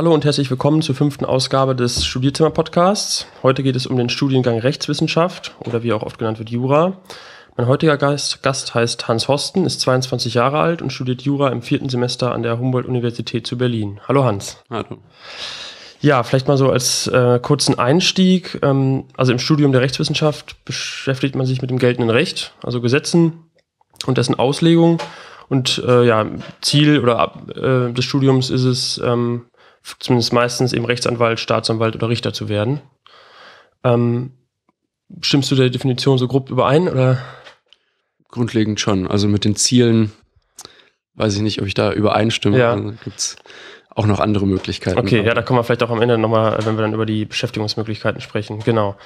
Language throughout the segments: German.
Hallo und herzlich willkommen zur fünften Ausgabe des Studierzimmer-Podcasts. Heute geht es um den Studiengang Rechtswissenschaft oder wie auch oft genannt wird Jura. Mein heutiger Gast, Gast heißt Hans Horsten, ist 22 Jahre alt und studiert Jura im vierten Semester an der Humboldt-Universität zu Berlin. Hallo Hans. Hallo. Ja, vielleicht mal so als äh, kurzen Einstieg. Ähm, also im Studium der Rechtswissenschaft beschäftigt man sich mit dem geltenden Recht, also Gesetzen und dessen Auslegung. Und äh, ja, Ziel oder äh, des Studiums ist es, ähm, zumindest meistens eben Rechtsanwalt, Staatsanwalt oder Richter zu werden. Ähm, stimmst du der Definition so grob überein oder? Grundlegend schon. Also mit den Zielen weiß ich nicht, ob ich da übereinstimme. Ja. Also gibt's auch noch andere Möglichkeiten. Okay, ja, da kommen wir vielleicht auch am Ende nochmal, wenn wir dann über die Beschäftigungsmöglichkeiten sprechen. Genau.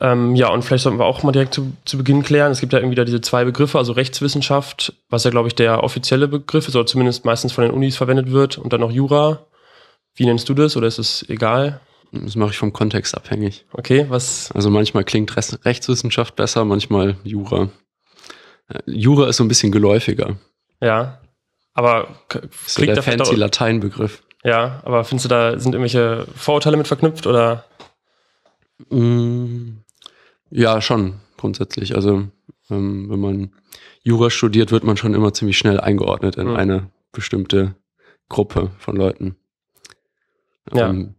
Ähm, ja, und vielleicht sollten wir auch mal direkt zu, zu Beginn klären. Es gibt ja irgendwie da diese zwei Begriffe, also Rechtswissenschaft, was ja, glaube ich, der offizielle Begriff ist, oder zumindest meistens von den Unis verwendet wird, und dann noch Jura. Wie nennst du das oder ist es egal? Das mache ich vom Kontext abhängig. Okay, was? Also manchmal klingt Rechtswissenschaft besser, manchmal Jura. Äh, Jura ist so ein bisschen geläufiger. Ja. Aber ist so der fancy Lateinbegriff. Ja, aber findest du da sind irgendwelche Vorurteile mit verknüpft oder? Mm, ja, schon, grundsätzlich. Also, ähm, wenn man Jura studiert, wird man schon immer ziemlich schnell eingeordnet in mhm. eine bestimmte Gruppe von Leuten. Ja. Ähm,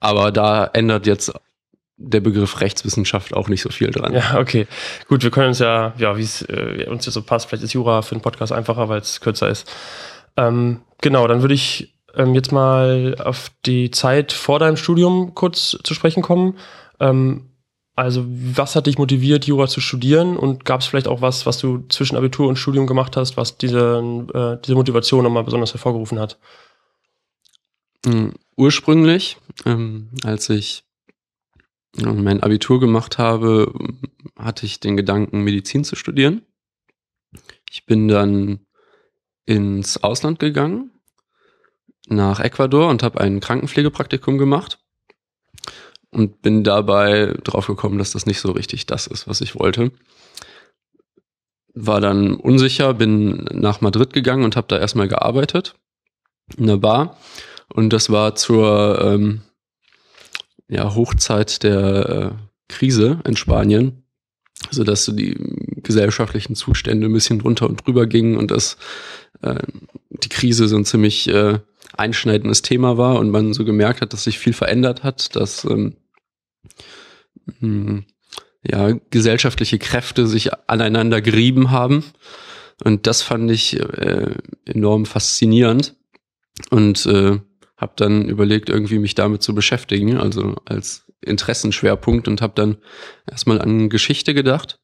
aber da ändert jetzt der Begriff Rechtswissenschaft auch nicht so viel dran. Ja, okay. Gut, wir können uns ja, ja, wie es äh, uns jetzt so passt, vielleicht ist Jura für den Podcast einfacher, weil es kürzer ist. Ähm, genau, dann würde ich ähm, jetzt mal auf die Zeit vor deinem Studium kurz zu sprechen kommen. Ähm, also, was hat dich motiviert, Jura zu studieren? Und gab es vielleicht auch was, was du zwischen Abitur und Studium gemacht hast, was diese, äh, diese Motivation nochmal besonders hervorgerufen hat? Mhm. Ursprünglich, ähm, als ich mein Abitur gemacht habe, hatte ich den Gedanken, Medizin zu studieren. Ich bin dann ins Ausland gegangen, nach Ecuador und habe ein Krankenpflegepraktikum gemacht und bin dabei drauf gekommen, dass das nicht so richtig das ist, was ich wollte. War dann unsicher, bin nach Madrid gegangen und habe da erstmal gearbeitet in der Bar und das war zur ähm, ja, Hochzeit der äh, Krise in Spanien, so dass so die gesellschaftlichen Zustände ein bisschen drunter und drüber gingen und dass äh, die Krise so ein ziemlich äh, einschneidendes Thema war und man so gemerkt hat, dass sich viel verändert hat, dass ähm, hm, ja, gesellschaftliche Kräfte sich aneinander gerieben haben. Und das fand ich äh, enorm faszinierend. Und äh, habe dann überlegt, irgendwie mich damit zu beschäftigen, also als Interessenschwerpunkt und habe dann erstmal an Geschichte gedacht,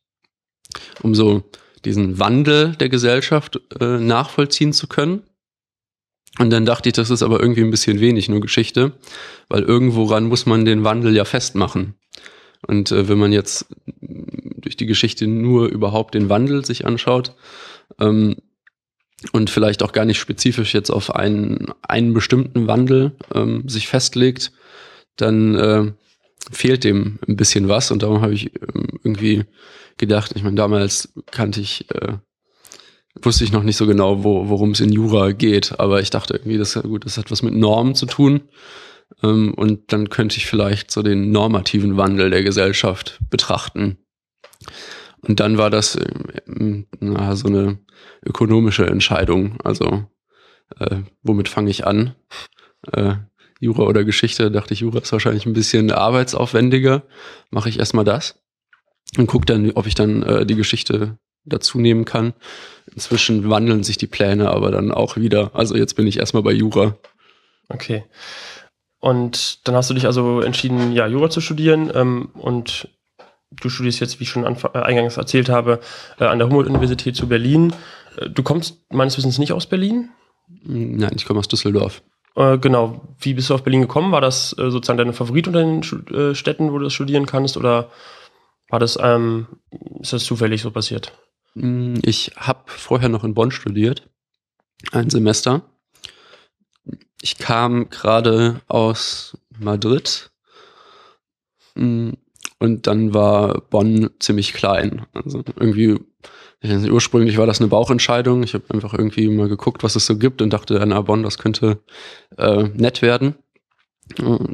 um so diesen Wandel der Gesellschaft äh, nachvollziehen zu können. Und dann dachte ich, das ist aber irgendwie ein bisschen wenig, nur Geschichte, weil irgendworan muss man den Wandel ja festmachen. Und äh, wenn man jetzt durch die Geschichte nur überhaupt den Wandel sich anschaut, ähm, und vielleicht auch gar nicht spezifisch jetzt auf einen, einen bestimmten Wandel ähm, sich festlegt, dann äh, fehlt dem ein bisschen was. Und darum habe ich ähm, irgendwie gedacht, ich meine, damals kannte ich, äh, wusste ich noch nicht so genau, wo, worum es in Jura geht, aber ich dachte irgendwie, das, gut, das hat was mit Normen zu tun. Ähm, und dann könnte ich vielleicht so den normativen Wandel der Gesellschaft betrachten. Und dann war das äh, na, so eine ökonomische Entscheidung. Also äh, womit fange ich an? Äh, Jura oder Geschichte, dachte ich, Jura ist wahrscheinlich ein bisschen arbeitsaufwendiger. Mache ich erstmal das und gucke dann, ob ich dann äh, die Geschichte dazu nehmen kann. Inzwischen wandeln sich die Pläne aber dann auch wieder. Also jetzt bin ich erstmal bei Jura. Okay. Und dann hast du dich also entschieden, ja, Jura zu studieren ähm, und du studierst jetzt, wie ich schon äh, eingangs erzählt habe, äh, an der Humboldt-Universität zu Berlin. Äh, du kommst meines Wissens nicht aus Berlin? Nein, ich komme aus Düsseldorf. Genau. Wie bist du auf Berlin gekommen? War das sozusagen deine Favorit unter den Städten, wo du das studieren kannst? Oder war das, ähm, ist das zufällig so passiert? Mm, ich habe vorher noch in Bonn studiert. Ein Semester. Ich kam gerade aus Madrid mm, und dann war Bonn ziemlich klein. Also irgendwie Nicht, ursprünglich war das eine Bauchentscheidung. Ich habe einfach irgendwie mal geguckt, was es so gibt und dachte, na Bonn, das könnte äh, nett werden.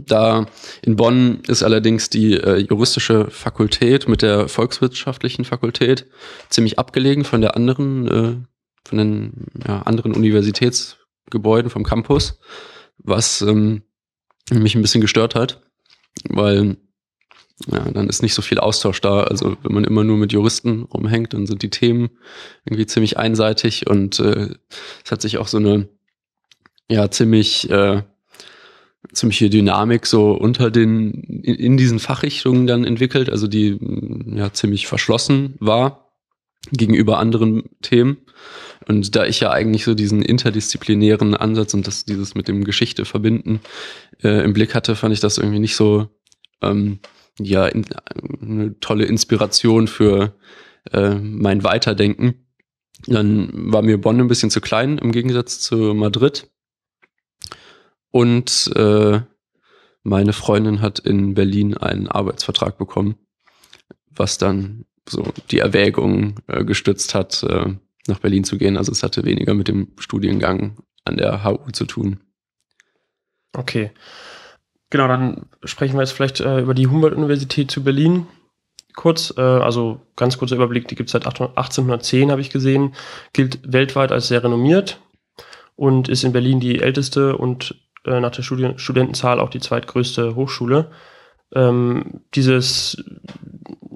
Da in Bonn ist allerdings die äh, juristische Fakultät mit der volkswirtschaftlichen Fakultät ziemlich abgelegen von der anderen, äh, von den ja, anderen Universitätsgebäuden vom Campus, was ähm, mich ein bisschen gestört hat, weil ja, dann ist nicht so viel Austausch da. Also wenn man immer nur mit Juristen rumhängt, dann sind die Themen irgendwie ziemlich einseitig und äh, es hat sich auch so eine ja ziemlich äh, ziemliche Dynamik so unter den, in, in diesen Fachrichtungen dann entwickelt, also die ja ziemlich verschlossen war gegenüber anderen Themen. Und da ich ja eigentlich so diesen interdisziplinären Ansatz und das, dieses mit dem Geschichte verbinden äh, im Blick hatte, fand ich das irgendwie nicht so ähm, ja in, eine tolle Inspiration für äh, mein Weiterdenken. Dann war mir Bonn ein bisschen zu klein im Gegensatz zu Madrid. Und äh, meine Freundin hat in Berlin einen Arbeitsvertrag bekommen, was dann so die Erwägung äh, gestützt hat, äh, nach Berlin zu gehen. Also es hatte weniger mit dem Studiengang an der HU zu tun. Okay. Genau, dann sprechen wir jetzt vielleicht äh, über die Humboldt-Universität zu Berlin. Kurz, äh, also ganz kurzer Überblick, die gibt es seit 1810, habe ich gesehen, gilt weltweit als sehr renommiert und ist in Berlin die älteste und äh, nach der Studien Studentenzahl auch die zweitgrößte Hochschule. Ähm, dieses,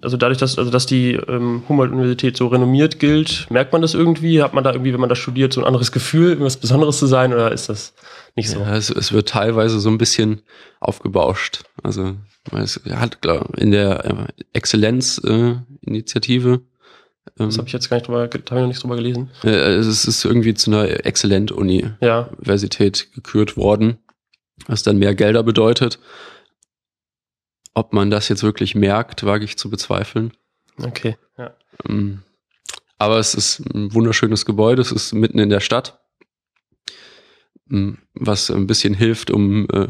also dadurch, dass, also dass die ähm, Humboldt-Universität so renommiert gilt, merkt man das irgendwie? Hat man da irgendwie, wenn man da studiert, so ein anderes Gefühl, irgendwas Besonderes zu sein oder ist das nicht so? Ja, es, es wird teilweise so ein bisschen aufgebauscht. Also es hat klar, in der äh, Exzellenz-Initiative äh, das habe ich jetzt gar nicht drüber, habe ich noch nicht drüber gelesen. Äh, es ist irgendwie zu einer Exzellent-Universität ja. gekürt worden, was dann mehr Gelder bedeutet. Ob man das jetzt wirklich merkt, wage ich zu bezweifeln. Okay, ja. Ähm, aber es ist ein wunderschönes Gebäude, es ist mitten in der Stadt, ähm, was ein bisschen hilft, um äh,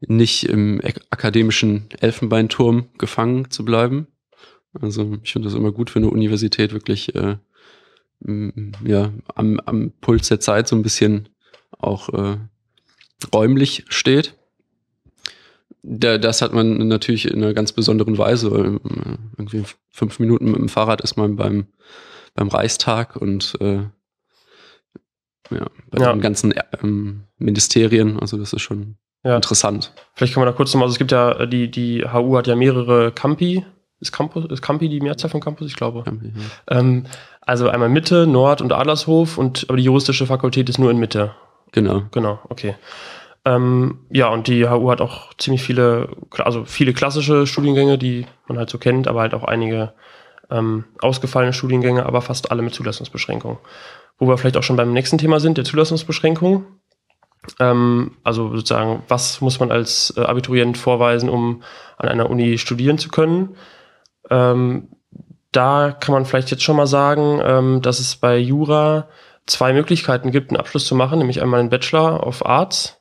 nicht im akademischen Elfenbeinturm gefangen zu bleiben. Also ich finde das immer gut für eine Universität, wirklich äh, ja, am, am Puls der Zeit so ein bisschen auch äh, räumlich steht das hat man natürlich in einer ganz besonderen Weise. Äh, irgendwie fünf Minuten mit dem Fahrrad ist man beim, beim Reichstag und äh, ja, bei ja. den ganzen ähm, Ministerien. Also das ist schon ja. interessant. Vielleicht kann man da kurz nochmal, also es gibt ja, die, die HU hat ja mehrere Campi. Ist Campus, ist Campi die Mehrzahl von Campus? Ich glaube. Campi, ja. ähm, also einmal Mitte, Nord und Adlershof und aber die juristische Fakultät ist nur in Mitte. Genau. Genau, okay. Ähm, ja, und die HU hat auch ziemlich viele, also viele klassische Studiengänge, die man halt so kennt, aber halt auch einige ähm, ausgefallene Studiengänge, aber fast alle mit Zulassungsbeschränkung. Wo wir vielleicht auch schon beim nächsten Thema sind, der Zulassungsbeschränkung. Ähm, also sozusagen, was muss man als äh, Abiturient vorweisen, um an einer Uni studieren zu können? Ähm, da kann man vielleicht jetzt schon mal sagen, ähm, dass es bei Jura zwei Möglichkeiten gibt, einen Abschluss zu machen, nämlich einmal einen Bachelor of Arts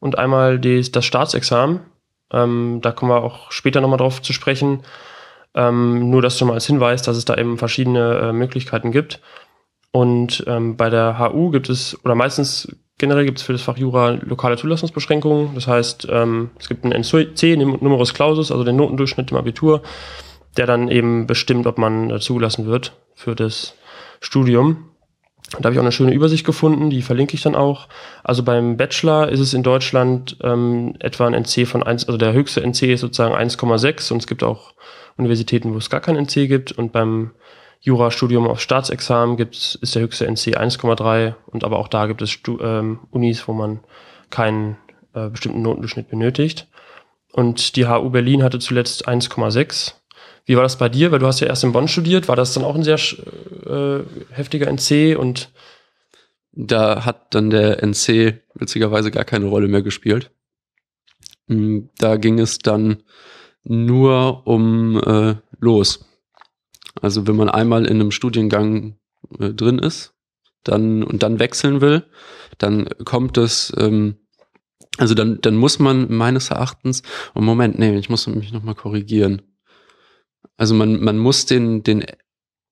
und einmal die, das Staatsexamen. Ähm, da kommen wir auch später nochmal drauf zu sprechen. Ähm, nur, dass du mal als Hinweis, dass es da eben verschiedene äh, Möglichkeiten gibt. Und ähm, bei der HU gibt es, oder meistens generell gibt es für das Fach Jura lokale Zulassungsbeschränkungen. Das heißt, ähm, es gibt einen NC, Numerus Clausus, also den Notendurchschnitt im Abitur, der dann eben bestimmt, ob man äh, zugelassen wird für das Studium. Da habe ich auch eine schöne Übersicht gefunden, die verlinke ich dann auch. Also beim Bachelor ist es in Deutschland ähm, etwa ein NC von 1, also der höchste NC ist sozusagen 1,6 und es gibt auch Universitäten, wo es gar kein NC gibt und beim Jurastudium auf Staatsexamen gibt's, ist der höchste NC 1,3 und aber auch da gibt es Stu ähm, Unis, wo man keinen äh, bestimmten Notendurchschnitt benötigt. Und die HU Berlin hatte zuletzt 1,6 wie war das bei dir? Weil du hast ja erst in Bonn studiert. War das dann auch ein sehr äh, heftiger NC und da hat dann der NC witzigerweise gar keine Rolle mehr gespielt. Hm, da ging es dann nur um äh, los. Also wenn man einmal in einem Studiengang äh, drin ist, dann und dann wechseln will, dann kommt es, ähm, also dann, dann muss man meines Erachtens, oh Moment, nee, ich muss mich nochmal korrigieren. Also man, man muss den, den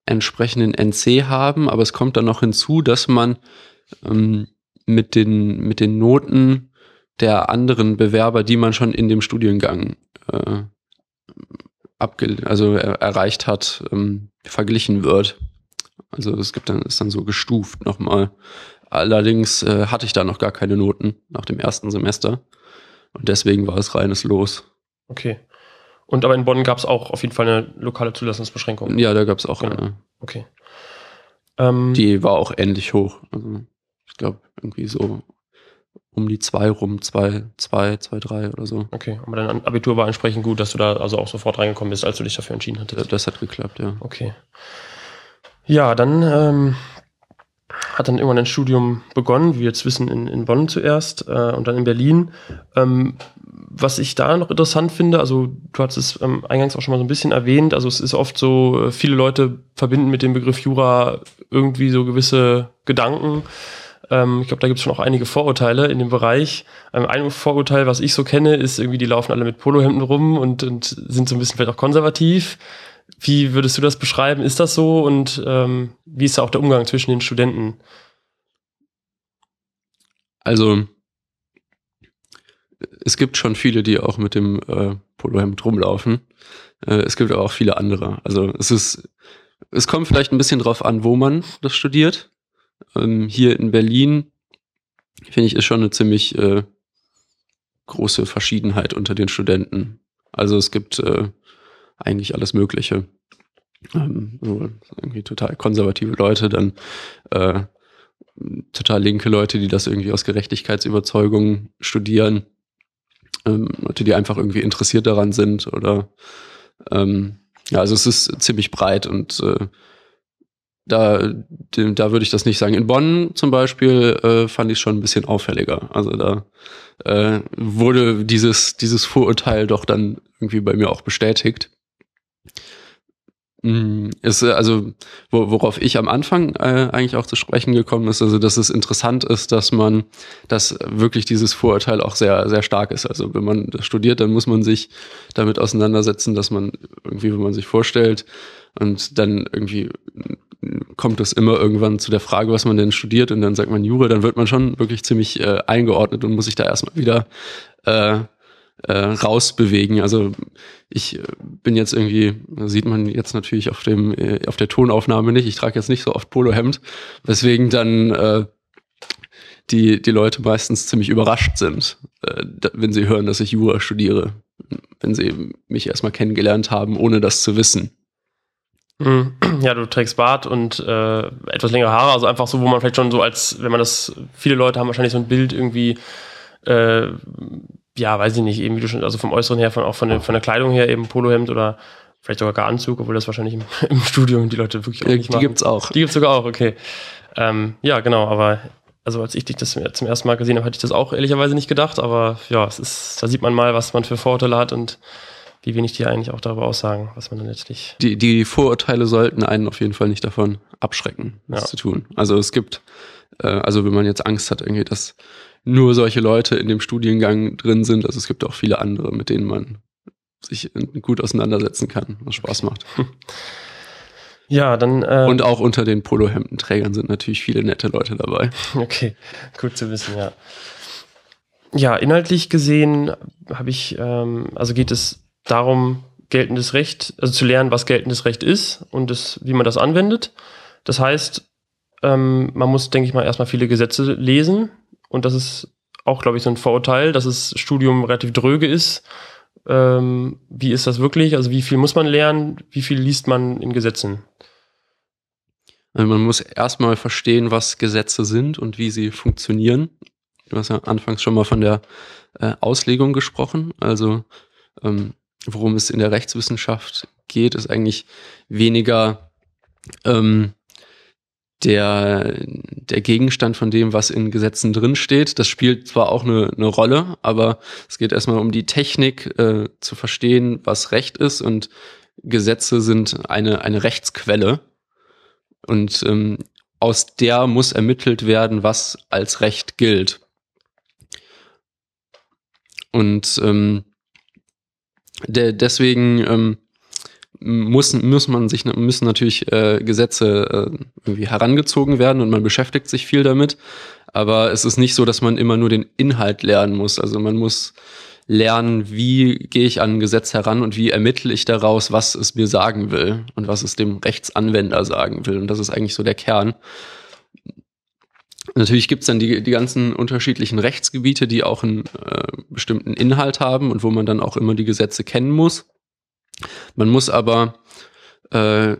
entsprechenden NC haben, aber es kommt dann noch hinzu, dass man ähm, mit, den, mit den Noten der anderen Bewerber, die man schon in dem Studiengang äh, abge also er erreicht hat, ähm, verglichen wird. Also es gibt dann, ist dann so gestuft nochmal. Allerdings äh, hatte ich da noch gar keine Noten nach dem ersten Semester. Und deswegen war es reines Los. Okay. Und aber in Bonn gab es auch auf jeden Fall eine lokale Zulassungsbeschränkung. Ja, da gab es auch Genau. eine. Okay. Ähm, Die war auch ähnlich hoch. Also ich glaube irgendwie so um die zwei rum, zwei, zwei, zwei, drei oder so. okay, aber dein Abitur war entsprechend gut, dass du da also auch sofort reingekommen bist, als du dich dafür entschieden hattest. das hat geklappt, ja. Okay. Ja, dann ähm, hat dann irgendwann ein Studium begonnen, wie wir jetzt wissen, in, in Bonn zuerst äh, und dann in Berlin. Ähm, was ich da noch interessant finde, also du hast es ähm, eingangs auch schon mal so ein bisschen erwähnt, also es ist oft so, äh, viele Leute verbinden mit dem Begriff Jura irgendwie so gewisse Gedanken. Ähm, ich glaube, da gibt es schon auch einige Vorurteile in dem Bereich. Ähm, ein Vorurteil, was ich so kenne, ist irgendwie, die laufen alle mit Polohemden rum und, und sind so ein bisschen vielleicht auch konservativ. Wie würdest du das beschreiben? Ist das so? Und ähm, wie ist da auch der Umgang zwischen den Studenten? Also es gibt schon viele, die auch mit dem äh, Polohemd rumlaufen. Äh, es gibt aber auch viele andere. Also es ist, es kommt vielleicht ein bisschen drauf an, wo man das studiert. Ähm, hier in Berlin finde ich ist schon eine ziemlich äh, große Verschiedenheit unter den Studenten. Also es gibt äh, eigentlich alles Mögliche. Ähm, so irgendwie total konservative Leute, dann äh, total linke Leute, die das irgendwie aus Gerechtigkeitsüberzeugung studieren. Ähm, Leute, die einfach irgendwie interessiert daran sind oder ähm, ja, also es ist ziemlich breit und äh, da, dem- da würde ich das nicht sagen. In Bonn zum Beispiel äh, fand ich es schon ein bisschen auffälliger. Also da äh, wurde dieses, dieses Vorurteil doch dann irgendwie bei mir auch bestätigt. Mm, Ist, äh, also, wo, worauf ich am Anfang äh, eigentlich auch zu sprechen gekommen ist, also dass es interessant ist, dass man, dass wirklich dieses Vorurteil auch sehr, sehr stark ist. Also wenn man das studiert, dann muss man sich damit auseinandersetzen, dass man irgendwie, wenn man sich vorstellt, und dann irgendwie kommt es immer irgendwann zu der Frage, was man denn studiert, und dann sagt man Jura, dann wird man schon wirklich ziemlich äh, eingeordnet und muss sich da erstmal wieder äh, äh, rausbewegen. Also ich äh, bin jetzt irgendwie, sieht man jetzt natürlich auf dem äh, auf der Tonaufnahme nicht. Ich trage jetzt nicht so oft Polohemd, weswegen dann äh, die die Leute meistens ziemlich überrascht sind, äh, wenn sie hören, dass ich Jura studiere, wenn sie mich erstmal kennengelernt haben, ohne das zu wissen. Mhm. Ja, du trägst Bart und äh, etwas längere Haare, also einfach so, wo man vielleicht schon so als, wenn man das, viele Leute haben wahrscheinlich so ein Bild irgendwie, äh, ja, weiß ich nicht, eben wie du schon, also vom Äußeren her, von, auch von der, von der Kleidung her eben Polohemd oder vielleicht sogar gar Anzug, obwohl das wahrscheinlich im, im Studium die Leute wirklich auch nicht die machen. gibt's auch. Die gibt's sogar auch, okay. Ähm, ja, genau, aber also als ich dich das zum ersten Mal gesehen habe, hatte ich das auch ehrlicherweise nicht gedacht, aber ja, es ist, da sieht man mal, was man für Vorurteile hat und wie wenig die eigentlich auch darüber aussagen, was man dann letztlich. Die, die Vorurteile sollten einen auf jeden Fall nicht davon abschrecken, das Ja. zu tun. Also es gibt, äh, also wenn man jetzt Angst hat, irgendwie, dass nur solche Leute in dem Studiengang drin sind, also es gibt auch viele andere, mit denen man sich gut auseinandersetzen kann, was Spaß macht. Ja, dann. Äh, Und auch unter den Polohemdenträgern sind natürlich viele nette Leute dabei. Okay, gut zu wissen, ja. Ja, inhaltlich gesehen habe ich, ähm, also geht es darum, geltendes Recht, also zu lernen, was geltendes Recht ist und das, wie man das anwendet. Das heißt, ähm, man muss, denke ich mal, erstmal viele Gesetze lesen und das ist auch, glaube ich, so ein Vorurteil, dass das Studium relativ dröge ist. Ähm, wie ist das wirklich? Also wie viel muss man lernen? Wie viel liest man in Gesetzen? Also man muss erstmal verstehen, was Gesetze sind und wie sie funktionieren. Du hast ja anfangs schon mal von der äh, Auslegung gesprochen. Also ähm, worum es in der Rechtswissenschaft geht, ist eigentlich weniger ähm, der, der Gegenstand von dem, was in Gesetzen drinsteht. Das spielt zwar auch eine, eine Rolle, aber es geht erstmal um die Technik äh, zu verstehen, was Recht ist und Gesetze sind eine, eine Rechtsquelle. Und ähm, aus der muss ermittelt werden, was als Recht gilt. Und ähm, der, deswegen ähm, muss, muss man sich, müssen natürlich äh, Gesetze äh, irgendwie herangezogen werden und man beschäftigt sich viel damit. Aber es ist nicht so, dass man immer nur den Inhalt lernen muss. Also man muss lernen, wie gehe ich an ein Gesetz heran und wie ermittle ich daraus, was es mir sagen will und was es dem Rechtsanwender sagen will. Und das ist eigentlich so der Kern. Natürlich gibt's dann die, die ganzen unterschiedlichen Rechtsgebiete, die auch einen äh, bestimmten Inhalt haben und wo man dann auch immer die Gesetze kennen muss. Man muss aber, äh,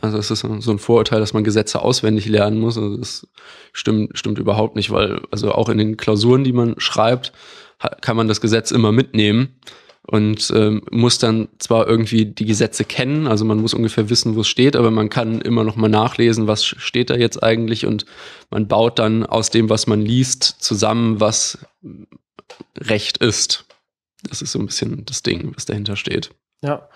also es ist so ein Vorurteil, dass man Gesetze auswendig lernen muss. Also das stimmt, stimmt überhaupt nicht, weil also auch in den Klausuren, die man schreibt, kann man das Gesetz immer mitnehmen und ähm, muss dann zwar irgendwie die Gesetze kennen, also man muss ungefähr wissen, wo es steht, aber man kann immer noch mal nachlesen, was steht da jetzt eigentlich und man baut dann aus dem, was man liest, zusammen, was Recht ist. Das ist so ein bisschen das Ding, was dahinter steht. Ja.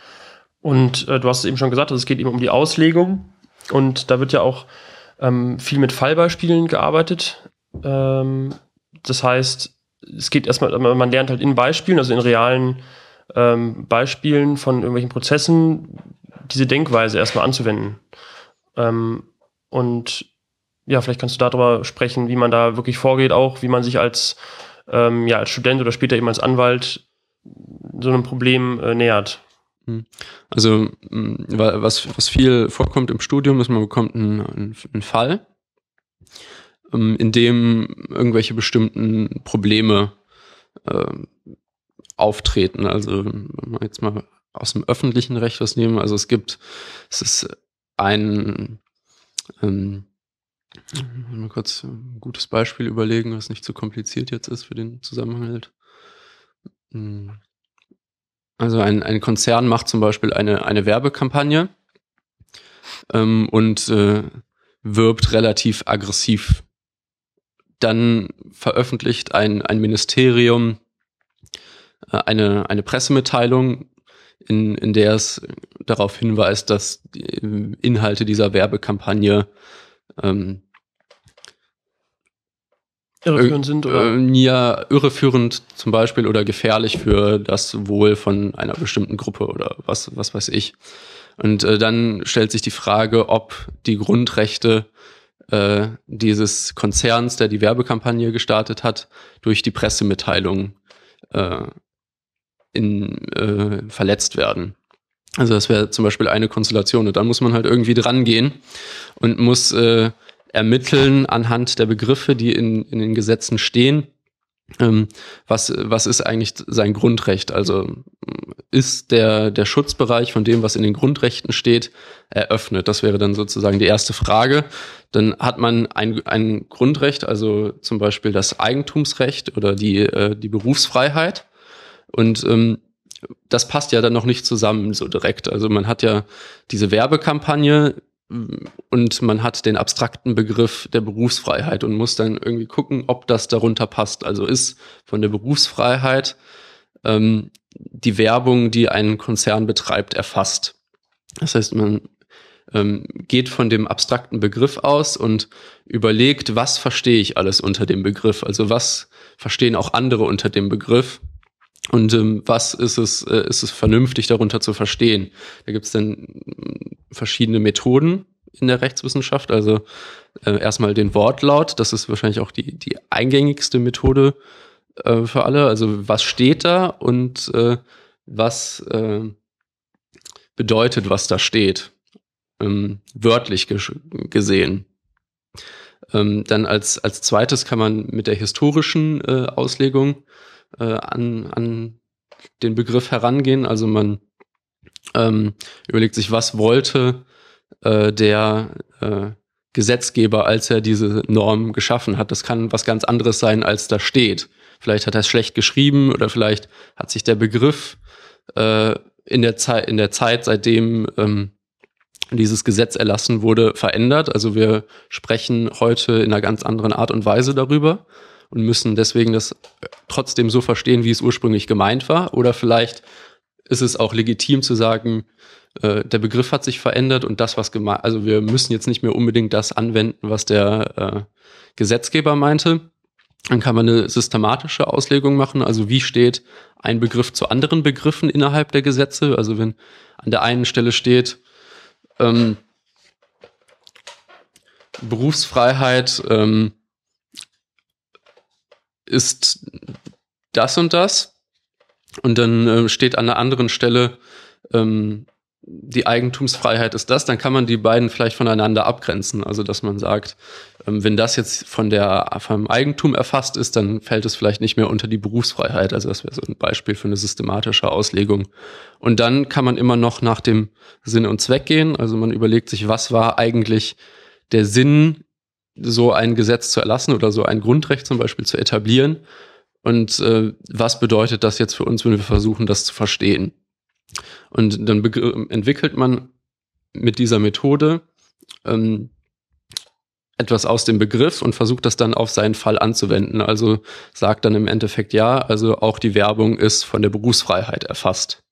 Und äh, du hast es eben schon gesagt, also es geht eben um die Auslegung. Und da wird ja auch ähm, viel mit Fallbeispielen gearbeitet. Ähm, das heißt, es geht erstmal, man lernt halt in Beispielen, also in realen ähm, Beispielen von irgendwelchen Prozessen, diese Denkweise erstmal anzuwenden. Ähm, und ja, vielleicht kannst du darüber sprechen, wie man da wirklich vorgeht, auch wie man sich als, ähm, ja, als Student oder später eben als Anwalt so einem Problem äh, nähert. Hm. Also hm, was, was viel vorkommt im Studium, ist, man bekommt einen, einen Fall, ähm, in dem irgendwelche bestimmten Probleme äh, auftreten. Also wenn wir jetzt mal aus dem öffentlichen Recht was nehmen, also es gibt, es ist ein, ähm, mal kurz ein gutes Beispiel überlegen, was nicht zu kompliziert jetzt ist für den Zusammenhang. Halt. Hm. Also ein, ein Konzern macht zum Beispiel eine, eine Werbekampagne ähm, und äh, wirbt relativ aggressiv. Dann veröffentlicht ein, ein Ministerium äh, eine, eine Pressemitteilung, in, in der es darauf hinweist, dass die Inhalte dieser Werbekampagne ähm, irreführend sind oder? Äh, ja, irreführend zum Beispiel oder gefährlich für das Wohl von einer bestimmten Gruppe oder was, was weiß ich. Und äh, dann stellt sich die Frage, ob die Grundrechte äh, dieses Konzerns, der die Werbekampagne gestartet hat, durch die Pressemitteilung äh, in, äh, verletzt werden. Also das wäre zum Beispiel eine Konstellation. Und dann muss man halt irgendwie dran gehen und muss äh, ermitteln anhand der Begriffe, die in, in den Gesetzen stehen, ähm, was, was ist eigentlich sein Grundrecht? Also ist der, der Schutzbereich von dem, was in den Grundrechten steht, eröffnet? Das wäre dann sozusagen die erste Frage. Dann hat man ein, ein Grundrecht, also zum Beispiel das Eigentumsrecht oder die, äh, die Berufsfreiheit. Und ähm, das passt ja dann noch nicht zusammen so direkt. Also man hat ja diese Werbekampagne und man hat den abstrakten Begriff der Berufsfreiheit und muss dann irgendwie gucken, ob das darunter passt. Also ist von der Berufsfreiheit ähm, die Werbung, die ein Konzern betreibt, erfasst. Das heißt, man ähm, geht von dem abstrakten Begriff aus und überlegt, was verstehe ich alles unter dem Begriff? Also was verstehen auch andere unter dem Begriff? Und ähm, was ist es, äh, ist es vernünftig darunter zu verstehen? Da gibt es dann verschiedene Methoden in der Rechtswissenschaft. Also äh, erstmal den Wortlaut, das ist wahrscheinlich auch die, die eingängigste Methode äh, für alle. Also was steht da und äh, was äh, bedeutet, was da steht, ähm, wörtlich gesehen. Ähm, dann als, als zweites kann man mit der historischen äh, Auslegung äh, an, an den Begriff herangehen. Also man ähm, überlegt sich, was wollte äh, der äh, Gesetzgeber, als er diese Norm geschaffen hat. Das kann was ganz anderes sein, als da steht. Vielleicht hat er es schlecht geschrieben oder vielleicht hat sich der Begriff äh, in der Zeit, in der Zeit, seitdem ähm, dieses Gesetz erlassen wurde, verändert. Also wir sprechen heute in einer ganz anderen Art und Weise darüber und müssen deswegen das trotzdem so verstehen, wie es ursprünglich gemeint war. Oder vielleicht ist es auch legitim zu sagen, äh, der Begriff hat sich verändert und das, was gemeint, also wir müssen jetzt nicht mehr unbedingt das anwenden, was der äh, Gesetzgeber meinte. Dann kann man eine systematische Auslegung machen, also wie steht ein Begriff zu anderen Begriffen innerhalb der Gesetze. Also wenn an der einen Stelle steht, ähm, Berufsfreiheit ähm, ist das und das. Und dann äh, steht an der anderen Stelle, ähm, die Eigentumsfreiheit ist das, dann kann man die beiden vielleicht voneinander abgrenzen. Also dass man sagt, ähm, wenn das jetzt von der vom Eigentum erfasst ist, dann fällt es vielleicht nicht mehr unter die Berufsfreiheit. Also das wäre so ein Beispiel für eine systematische Auslegung. Und dann kann man immer noch nach dem Sinn und Zweck gehen. Also man überlegt sich, was war eigentlich der Sinn, so ein Gesetz zu erlassen oder so ein Grundrecht zum Beispiel zu etablieren. Und äh, was bedeutet das jetzt für uns, wenn wir versuchen, das zu verstehen? Und dann entwickelt man mit dieser Methode ähm, etwas aus dem Begriff und versucht das dann auf seinen Fall anzuwenden. Also sagt dann im Endeffekt ja, also auch die Werbung ist von der Berufsfreiheit erfasst.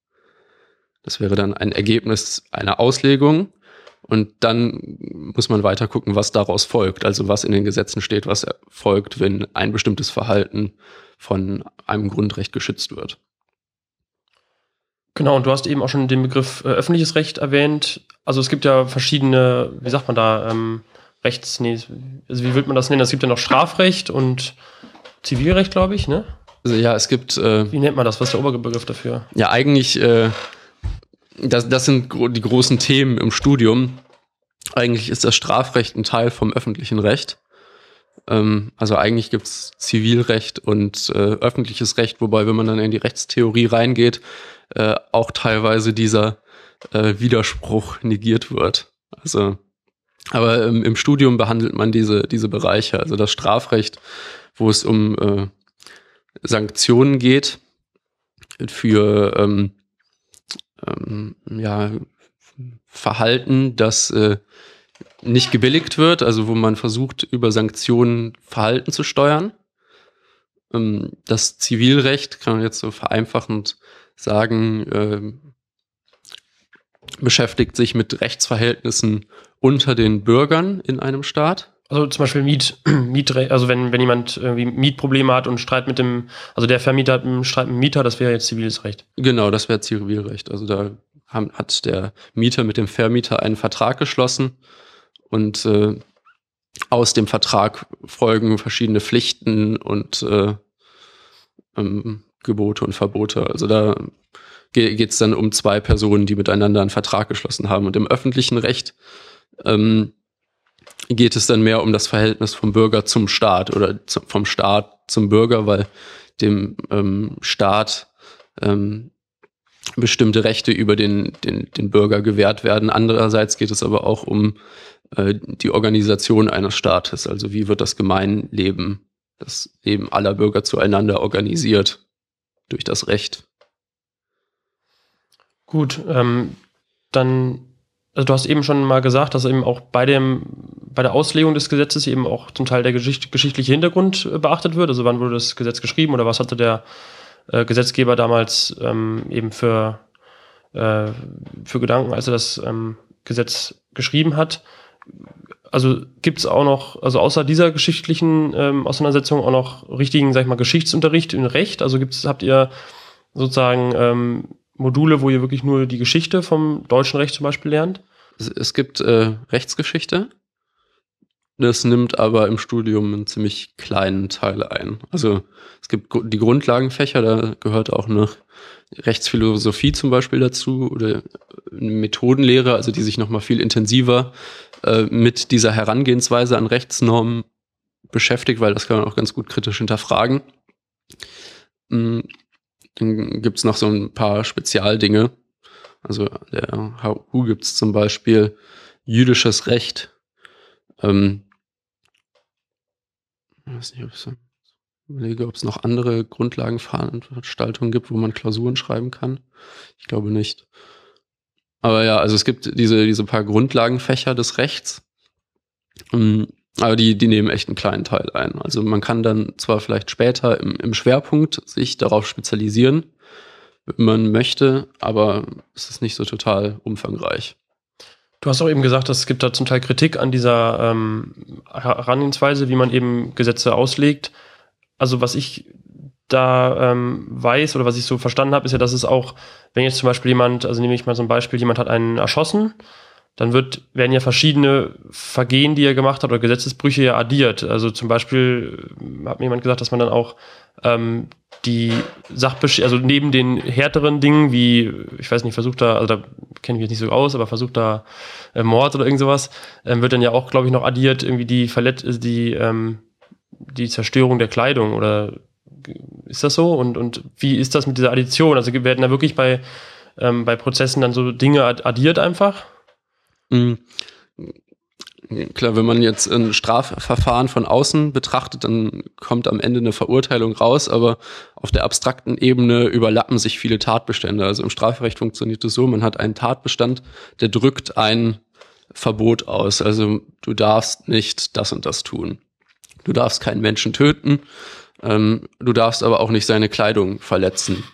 Das wäre dann ein Ergebnis einer Auslegung. Und dann muss man weiter gucken, was daraus folgt. Also was in den Gesetzen steht, was folgt, wenn ein bestimmtes Verhalten von einem Grundrecht geschützt wird. Genau, und du hast eben auch schon den Begriff äh, öffentliches Recht erwähnt. Also es gibt ja verschiedene, wie sagt man da, ähm, Rechts, nee, also wie würde man das nennen? Es gibt ja noch Strafrecht und Zivilrecht, glaube ich, ne? Also ja, es gibt. Äh, wie nennt man das? Was ist der Oberbegriff dafür? Ja, eigentlich, äh, das, das sind die großen Themen im Studium. Eigentlich ist das Strafrecht ein Teil vom öffentlichen Recht. Ähm, also eigentlich gibt es Zivilrecht und äh, öffentliches Recht, wobei, wenn man dann in die Rechtstheorie reingeht, äh, auch teilweise dieser äh, Widerspruch negiert wird. Also, aber ähm, im Studium behandelt man diese, diese Bereiche, also das Strafrecht, wo es um äh, Sanktionen geht für ähm, ähm, ja, Verhalten, das äh, nicht gebilligt wird, also wo man versucht, über Sanktionen Verhalten zu steuern. Ähm, das Zivilrecht kann man jetzt so vereinfachend sagen, äh, beschäftigt sich mit Rechtsverhältnissen unter den Bürgern in einem Staat. Also zum Beispiel Miet, Mietrecht, also wenn, wenn jemand irgendwie Mietprobleme hat und Streit mit dem, also der Vermieter hat einen Streit mit dem Mieter, das wäre jetzt ziviles Recht. Genau, das wäre Zivilrecht. Also da haben, hat der Mieter mit dem Vermieter einen Vertrag geschlossen und äh, aus dem Vertrag folgen verschiedene Pflichten und äh, ähm, Gebote und Verbote. Also da geht es dann um zwei Personen, die miteinander einen Vertrag geschlossen haben. Und im öffentlichen Recht ähm, geht es dann mehr um das Verhältnis vom Bürger zum Staat oder zu, vom Staat zum Bürger, weil dem ähm, Staat ähm, bestimmte Rechte über den, den, den Bürger gewährt werden. Andererseits geht es aber auch um äh, die Organisation eines Staates. Also wie wird das Gemeinleben, das Leben aller Bürger zueinander organisiert durch das Recht. Gut, ähm, dann, also du hast eben schon mal gesagt, dass eben auch bei dem, bei der Auslegung des Gesetzes eben auch zum Teil der Geschicht, geschichtliche Hintergrund äh, beachtet wird. Also wann wurde das Gesetz geschrieben oder was hatte der äh, Gesetzgeber damals ähm, eben für, äh, für Gedanken, als er das ähm, Gesetz geschrieben hat also gibt es auch noch, also außer dieser geschichtlichen ähm, Auseinandersetzung auch noch richtigen, sag ich mal, Geschichtsunterricht in Recht? Also gibt's, habt ihr sozusagen ähm, Module, wo ihr wirklich nur die Geschichte vom deutschen Recht zum Beispiel lernt? Es, es gibt äh, Rechtsgeschichte. Das nimmt aber im Studium einen ziemlich kleinen Teil ein. Also es gibt die Grundlagenfächer, da gehört auch noch Rechtsphilosophie zum Beispiel dazu oder eine Methodenlehre, also die sich nochmal viel intensiver äh, mit dieser Herangehensweise an Rechtsnormen beschäftigt, weil das kann man auch ganz gut kritisch hinterfragen. Mhm. Dann gibt's noch so ein paar Spezialdinge. Also der HU gibt's zum Beispiel jüdisches Recht. Ähm, ich weiß nicht, ob es überlege, ob es noch andere Grundlagenveranstaltungen gibt, wo man Klausuren schreiben kann. Ich glaube nicht. Aber ja, also es gibt diese, diese paar Grundlagenfächer des Rechts. Ähm, aber die, die nehmen echt einen kleinen Teil ein. Also man kann dann zwar vielleicht später im, im Schwerpunkt sich darauf spezialisieren, wenn man möchte, aber es ist nicht so total umfangreich. Du hast auch eben gesagt, es gibt da zum Teil Kritik an dieser ähm, Herangehensweise, wie man eben Gesetze auslegt. also was ich da ähm, weiß oder was ich so verstanden habe, ist ja, dass es auch, wenn jetzt zum Beispiel jemand, also nehme ich mal so ein Beispiel, jemand hat einen erschossen, dann wird, werden ja verschiedene Vergehen, die er gemacht hat, oder Gesetzesbrüche ja addiert. Also zum Beispiel hat mir jemand gesagt, dass man dann auch ähm, die Sachbesch also neben den härteren Dingen, wie, ich weiß nicht, versucht da, also da kenne ich mich jetzt nicht so aus, aber versucht da äh, Mord oder irgend sowas, ähm, wird dann ja auch, glaube ich, noch addiert, irgendwie die Verlet die, ähm, die Zerstörung der Kleidung oder ist das so? Und, und wie ist das mit dieser Addition? Also werden da wirklich bei, ähm, bei Prozessen dann so Dinge addiert einfach? Mhm. Klar, wenn man jetzt ein Strafverfahren von außen betrachtet, dann kommt am Ende eine Verurteilung raus, aber auf der abstrakten Ebene überlappen sich viele Tatbestände. Also im Strafrecht funktioniert es so, man hat einen Tatbestand, der drückt ein Verbot aus. Also du darfst nicht das und das tun. Du darfst keinen Menschen töten, ähm, du darfst aber auch nicht seine Kleidung verletzen,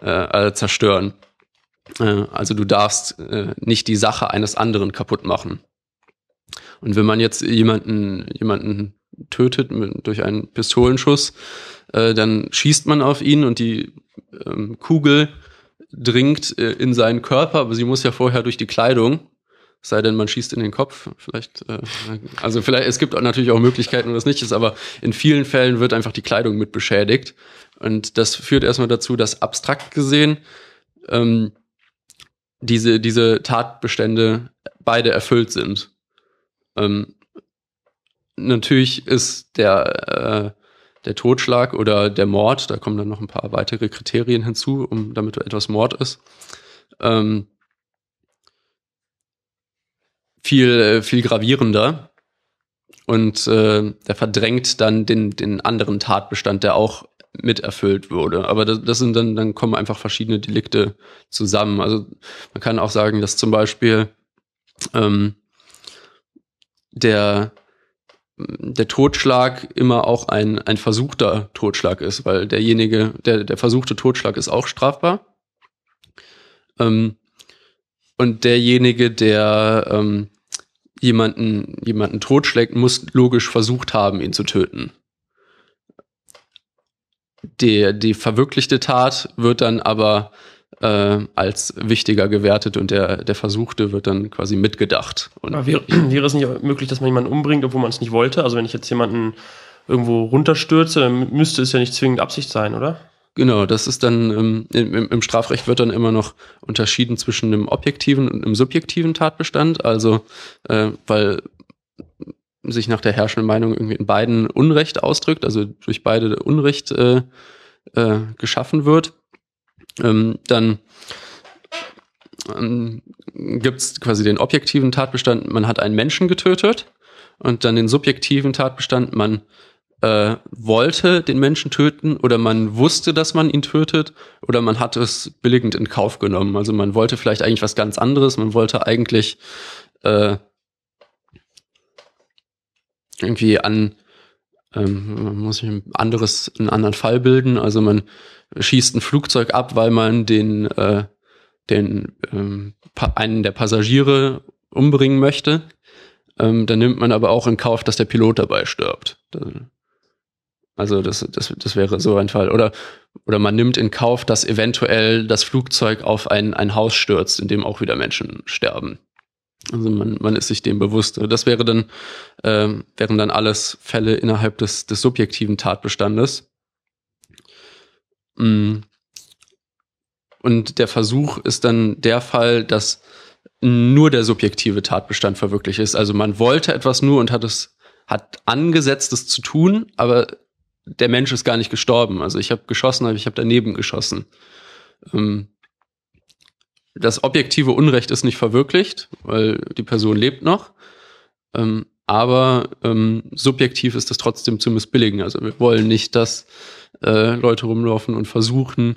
äh, äh, zerstören. Äh, also du darfst äh, nicht die Sache eines anderen kaputt machen. Und wenn man jetzt jemanden, jemanden tötet mit, durch einen Pistolenschuss, äh, dann schießt man auf ihn und die ähm, Kugel dringt äh, in seinen Körper, aber sie muss ja vorher durch die Kleidung sei denn, man schießt in den Kopf. Vielleicht, äh, also vielleicht, es gibt natürlich auch Möglichkeiten, wo das nicht ist, aber in vielen Fällen wird einfach die Kleidung mit beschädigt. Und das führt erstmal dazu, dass abstrakt gesehen ähm, diese, diese Tatbestände beide erfüllt sind. Ähm, natürlich ist der, äh, der Totschlag oder der Mord, da kommen dann noch ein paar weitere Kriterien hinzu, um damit etwas Mord ist. Ähm, viel, äh, viel gravierender. Und äh, der verdrängt dann den, den anderen Tatbestand, der auch mit erfüllt wurde. Aber das, das sind dann, dann kommen einfach verschiedene Delikte zusammen. Also man kann auch sagen, dass zum Beispiel ähm, der, der Totschlag immer auch ein, ein versuchter Totschlag ist, weil derjenige, der, der versuchte Totschlag ist auch strafbar. Ähm, und derjenige, der ähm, jemanden, jemanden totschlägt, muss logisch versucht haben, ihn zu töten. Der, die verwirklichte Tat wird dann aber äh, als wichtiger gewertet und der, der Versuchte wird dann quasi mitgedacht. Und wäre, wäre es nicht möglich, dass man jemanden umbringt, obwohl man es nicht wollte? Also wenn ich jetzt jemanden irgendwo runterstürze, dann müsste es ja nicht zwingend Absicht sein, oder? Genau, das ist dann ähm, im, im, Strafrecht wird dann immer noch unterschieden zwischen einem objektiven und einem subjektiven Tatbestand. Also, äh, weil sich nach der herrschenden Meinung irgendwie in beiden Unrecht ausdrückt, also durch beide Unrecht äh, äh, geschaffen wird. Ähm, dann ähm, gibt es quasi den objektiven Tatbestand, man hat einen Menschen getötet und dann den subjektiven Tatbestand, man äh, wollte den Menschen töten oder man wusste, dass man ihn tötet oder man hat es billigend in Kauf genommen. Also man wollte vielleicht eigentlich was ganz anderes, man wollte eigentlich äh, irgendwie an ähm, man muss sich ein anderes, einen anderen Fall bilden. Also man schießt ein Flugzeug ab, weil man den, äh, den ähm, einen der Passagiere umbringen möchte. Ähm, dann nimmt man aber auch in Kauf, dass der Pilot dabei stirbt. Also das, das, das wäre so ein Fall. Oder, oder man nimmt in Kauf, dass eventuell das Flugzeug auf ein, ein Haus stürzt, in dem auch wieder Menschen sterben. Also man, man ist sich dem bewusst. Das wäre dann, äh, wären dann alles Fälle innerhalb des, des subjektiven Tatbestandes. Mm. Und der Versuch ist dann der Fall, dass nur der subjektive Tatbestand verwirklicht ist. Also man wollte etwas nur und hat es hat angesetzt, es zu tun, aber der Mensch ist gar nicht gestorben. Also ich habe geschossen, aber ich habe daneben geschossen. Ähm, das objektive Unrecht ist nicht verwirklicht, weil die Person lebt noch. Ähm, aber ähm, subjektiv ist das trotzdem zu missbilligen. Also wir wollen nicht, dass äh, Leute rumlaufen und versuchen,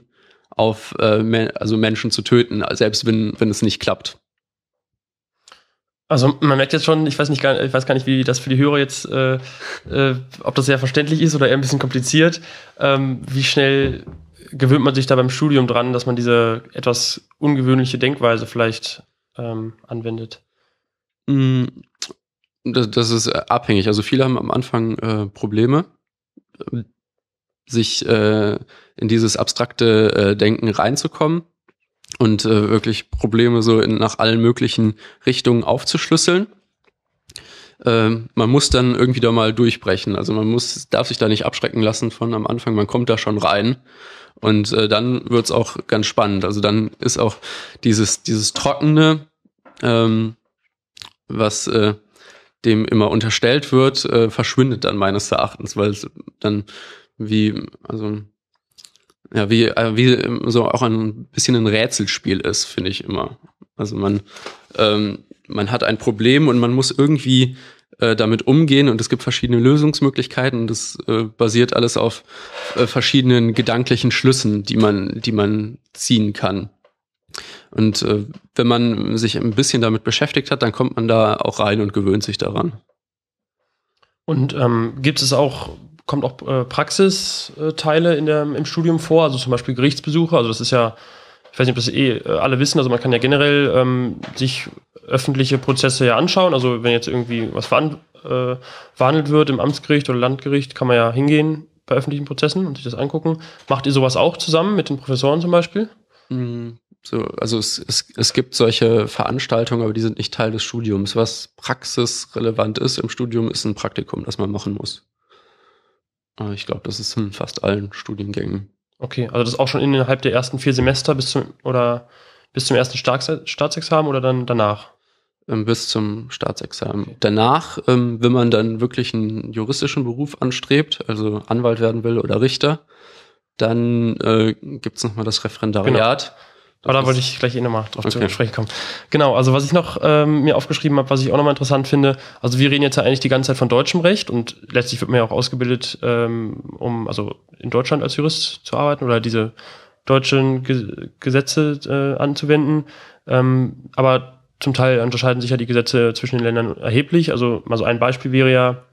auf äh, also Menschen zu töten, selbst wenn, wenn es nicht klappt. Also man merkt jetzt schon, ich weiß nicht, gar, ich weiß gar nicht, wie das für die Hörer jetzt, äh, äh, ob das sehr verständlich ist oder eher ein bisschen kompliziert. Ähm, wie schnell gewöhnt man sich da beim Studium dran, dass man diese etwas ungewöhnliche Denkweise vielleicht ähm, anwendet? Mm, das, das, ist abhängig. Also viele haben am Anfang äh, Probleme. sich äh, in dieses abstrakte äh, Denken reinzukommen und äh, wirklich Probleme so in, nach allen möglichen Richtungen aufzuschlüsseln. Ähm, man muss dann irgendwie da mal durchbrechen. Also man muss, darf sich da nicht abschrecken lassen von am Anfang, man kommt da schon rein. Und äh, dann wird's auch ganz spannend. Also dann ist auch dieses, dieses Trockene, ähm, was äh, dem immer unterstellt wird, äh, verschwindet dann meines Erachtens, weil es dann wie, also ja, wie, äh, wie so auch ein bisschen ein Rätselspiel ist, finde ich immer. Also man, ähm, man hat ein Problem und man muss irgendwie äh, damit umgehen und es gibt verschiedene Lösungsmöglichkeiten und das äh, basiert alles auf äh, verschiedenen gedanklichen Schlüssen, die man, die man ziehen kann. Und äh, wenn man sich ein bisschen damit beschäftigt hat, dann kommt man da auch rein und gewöhnt sich daran. Und ähm, gibt es auch, kommt auch äh, Praxisteile in der, im Studium vor, also zum Beispiel Gerichtsbesuche, also das ist ja, ich weiß nicht, ob das eh äh, alle wissen, also man kann ja generell ähm, sich öffentliche Prozesse ja anschauen, also wenn jetzt irgendwie was verhandelt, äh, verhandelt wird im Amtsgericht oder Landgericht, kann man ja hingehen bei öffentlichen Prozessen und sich das angucken. Macht ihr sowas auch zusammen mit den Professoren zum Beispiel? Mm, so, also es, es, es gibt solche Veranstaltungen, aber die sind nicht Teil des Studiums. Was praxisrelevant ist im Studium, ist ein Praktikum, das man machen muss. Aber ich glaube, das ist in fast allen Studiengängen. Okay, also das auch schon innerhalb der ersten vier Semester bis zum oder bis zum ersten Staats Staatsexamen oder dann danach? Ähm, bis zum Staatsexamen. Okay. Danach, ähm, wenn man dann wirklich einen juristischen Beruf anstrebt, also Anwalt werden will oder Richter, dann äh, gibt es nochmal das Referendariat. Genau. Aber da wollte ich gleich eh nochmal drauf okay. zu sprechen kommen. Genau, also was ich noch ähm, mir aufgeschrieben habe, was ich auch nochmal interessant finde, also wir reden jetzt ja eigentlich die ganze Zeit von deutschem Recht und letztlich wird man ja auch ausgebildet, ähm, um also in Deutschland als Jurist zu arbeiten oder diese deutschen Ge Gesetze äh, anzuwenden. Ähm, aber zum Teil unterscheiden sich ja die Gesetze zwischen den Ländern erheblich. Also mal so ein Beispiel wäre ja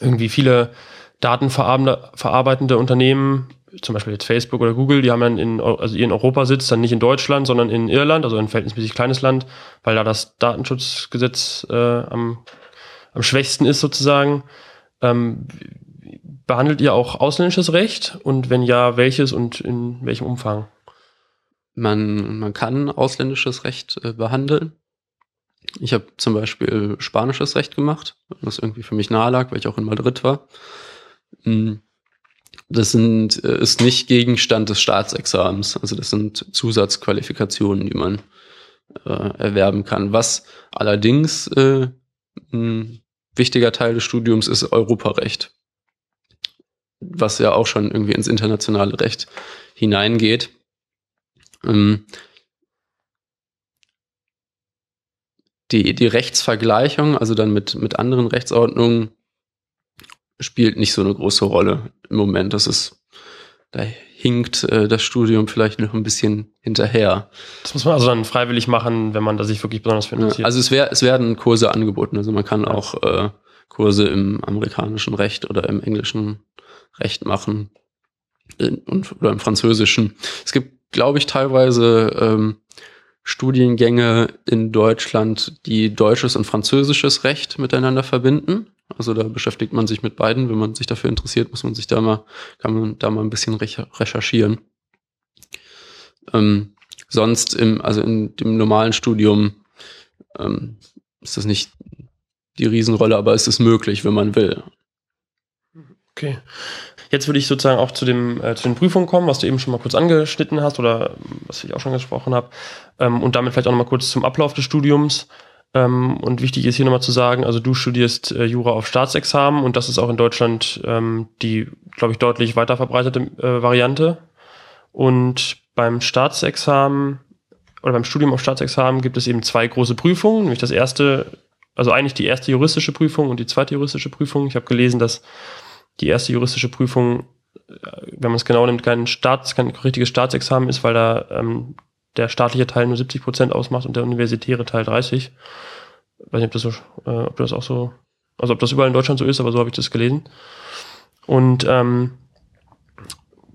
irgendwie viele datenverarbeitende Unternehmen zum Beispiel jetzt Facebook oder Google, die haben dann in, also ihren Europasitz dann nicht in Deutschland, sondern in Irland, also ein verhältnismäßig kleines Land, weil da das Datenschutzgesetz äh, am, am schwächsten ist sozusagen. Ähm, behandelt ihr auch ausländisches Recht und wenn ja, welches und in welchem Umfang? Man, man kann ausländisches Recht äh, behandeln. Ich habe zum Beispiel spanisches Recht gemacht, was irgendwie für mich nahe lag, weil ich auch in Madrid war. Mhm das sind, äh, ist nicht Gegenstand des Staatsexamens. Also das sind Zusatzqualifikationen, die man äh, erwerben kann. Was allerdings äh, ein wichtiger Teil des Studiums ist Europarecht. Was ja auch schon irgendwie ins internationale Recht hineingeht. Ähm, die, die Rechtsvergleichung, also dann mit, mit anderen Rechtsordnungen, spielt nicht so eine große Rolle im Moment. Das ist, da hinkt äh, das Studium vielleicht noch ein bisschen hinterher. Das muss man also dann freiwillig machen, wenn man da sich wirklich besonders für interessiert. Ja, also es, wär, es werden Kurse angeboten. Also man kann ja. auch äh, Kurse im amerikanischen Recht oder im englischen Recht machen in, und, oder im französischen. Es gibt, glaube ich, teilweise ähm, Studiengänge in Deutschland, die deutsches und französisches Recht miteinander verbinden. Also da beschäftigt man sich mit beiden. Wenn man sich dafür interessiert, muss man sich da mal, kann man da mal ein bisschen recherchieren. Ähm, sonst im, also in dem normalen Studium ähm, ist das nicht die Riesenrolle, aber es ist möglich, wenn man will. Okay. Jetzt würde ich sozusagen auch zu, dem, äh, zu den Prüfungen kommen, was du eben schon mal kurz angeschnitten hast oder was ich auch schon gesprochen habe. Ähm, und damit vielleicht auch noch mal kurz zum Ablauf des Studiums. Ähm, und wichtig ist hier nochmal zu sagen, also du studierst äh, Jura auf Staatsexamen und das ist auch in Deutschland ähm, die, glaube ich, deutlich weiter verbreitete äh, Variante. Und beim Staatsexamen oder beim Studium auf Staatsexamen gibt es eben zwei große Prüfungen, nämlich das erste, also eigentlich die erste juristische Prüfung und die zweite juristische Prüfung. Ich habe gelesen, dass die erste juristische Prüfung, äh, wenn man es genau nimmt, kein Staats, kein richtiges Staatsexamen ist, weil da ähm, der staatliche Teil nur 70 Prozent ausmacht und der universitäre Teil 30. Ich weiß nicht, ob das, so, äh, ob das auch so, also ob das überall in Deutschland so ist, aber so habe ich das gelesen. Und ähm,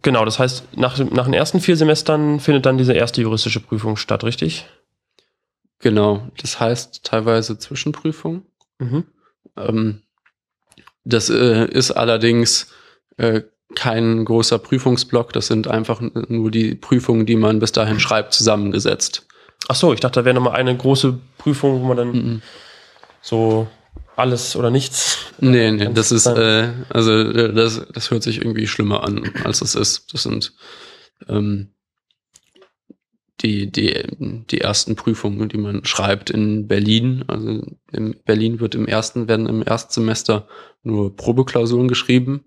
genau, das heißt, nach, nach den ersten vier Semestern findet dann diese erste juristische Prüfung statt, richtig? Genau, das heißt teilweise Zwischenprüfung. Mhm. Ähm, das äh, ist allerdings äh, kein großer Prüfungsblock, das sind einfach nur die Prüfungen, die man bis dahin schreibt, zusammengesetzt. Ach so, ich dachte, da wäre nochmal eine große Prüfung, wo man dann mhm. so alles oder nichts. Nee, nee, das ist, äh, also das, das hört sich irgendwie schlimmer an, als es ist. Das sind ähm, die, die, die ersten Prüfungen, die man schreibt in Berlin. Also in Berlin wird im ersten, werden im ersten Semester nur Probeklausuren geschrieben.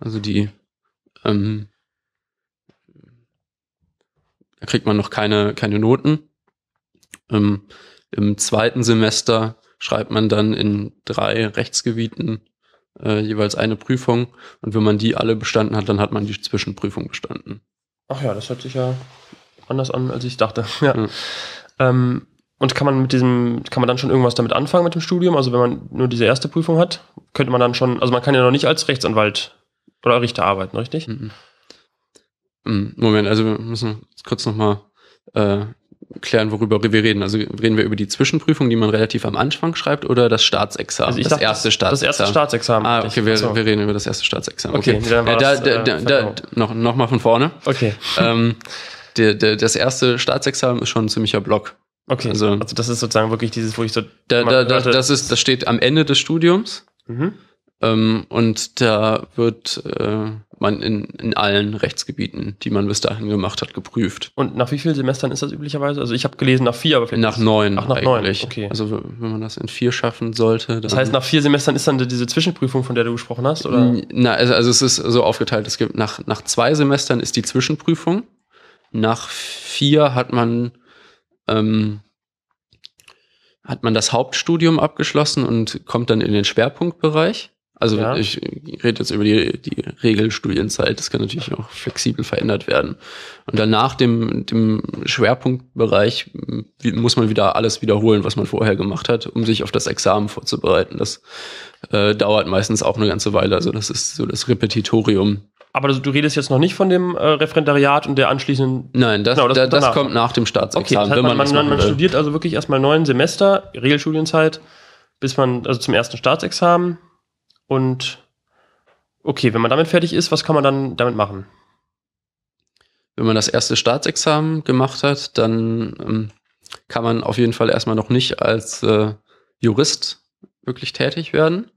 Also die ähm, da kriegt man noch keine, keine Noten. Ähm, Im zweiten Semester schreibt man dann in drei Rechtsgebieten äh, jeweils eine Prüfung. Und wenn man die alle bestanden hat, dann hat man die Zwischenprüfung bestanden. Ach ja, das hört sich ja anders an, als ich dachte. Ja. ja. Ähm, und kann man mit diesem, kann man dann schon irgendwas damit anfangen mit dem Studium? Also wenn man nur diese erste Prüfung hat, könnte man dann schon, also man kann ja noch nicht als Rechtsanwalt oder Richter arbeiten, richtig? Mhm. mhm. Moment, also wir müssen kurz nochmal äh, klären, worüber wir reden. Also reden wir über die Zwischenprüfung, die man relativ am Anfang schreibt, oder das Staatsexamen? Also das dachte, erste Staatsexamen. Das erste Staatsexamen. Ah, okay, wir, so. wir reden über das erste Staatsexamen. Okay, okay. Dann war da, das, da, äh, da, noch, noch mal von vorne. Okay. Ähm, der, der, das erste Staatsexamen ist schon ein ziemlicher Block. Okay, also, also das ist sozusagen wirklich dieses, wo ich so... Da, da, da, das, ist, das steht am Ende des Studiums. Mhm. Ähm, und da wird äh, man in, in allen Rechtsgebieten, die man bis dahin gemacht hat, geprüft. Und nach wie vielen Semestern ist das üblicherweise? Also ich habe gelesen nach vier, aber vielleicht. Nach neun. Ach, nach eigentlich. neun. Okay. Also wenn man das in vier schaffen sollte. Das heißt, nach vier Semestern ist dann diese Zwischenprüfung, von der du gesprochen hast, oder? Na, also, also es ist so aufgeteilt. Es gibt nach, nach zwei Semestern ist die Zwischenprüfung. Nach vier hat man ähm, hat man das Hauptstudium abgeschlossen und kommt dann in den Schwerpunktbereich. Also ja. ich rede jetzt über die, die Regelstudienzeit, das kann natürlich auch flexibel verändert werden. Und dann nach dem, dem Schwerpunktbereich muss man wieder alles wiederholen, was man vorher gemacht hat, um sich auf das Examen vorzubereiten. Das äh, dauert meistens auch eine ganze Weile. Also das ist so das Repetitorium. Aber du redest jetzt noch nicht von dem äh, Referendariat und der anschließenden. Nein, das, genau, das, da, das kommt nach dem Staatsexamen. Okay, das heißt, man, man, man, man studiert also wirklich erstmal neun Semester, Regelstudienzeit, bis man, also zum ersten Staatsexamen und okay, wenn man damit fertig ist, was kann man dann damit machen? Wenn man das erste Staatsexamen gemacht hat, dann ähm, kann man auf jeden Fall erstmal noch nicht als äh, Jurist wirklich tätig werden.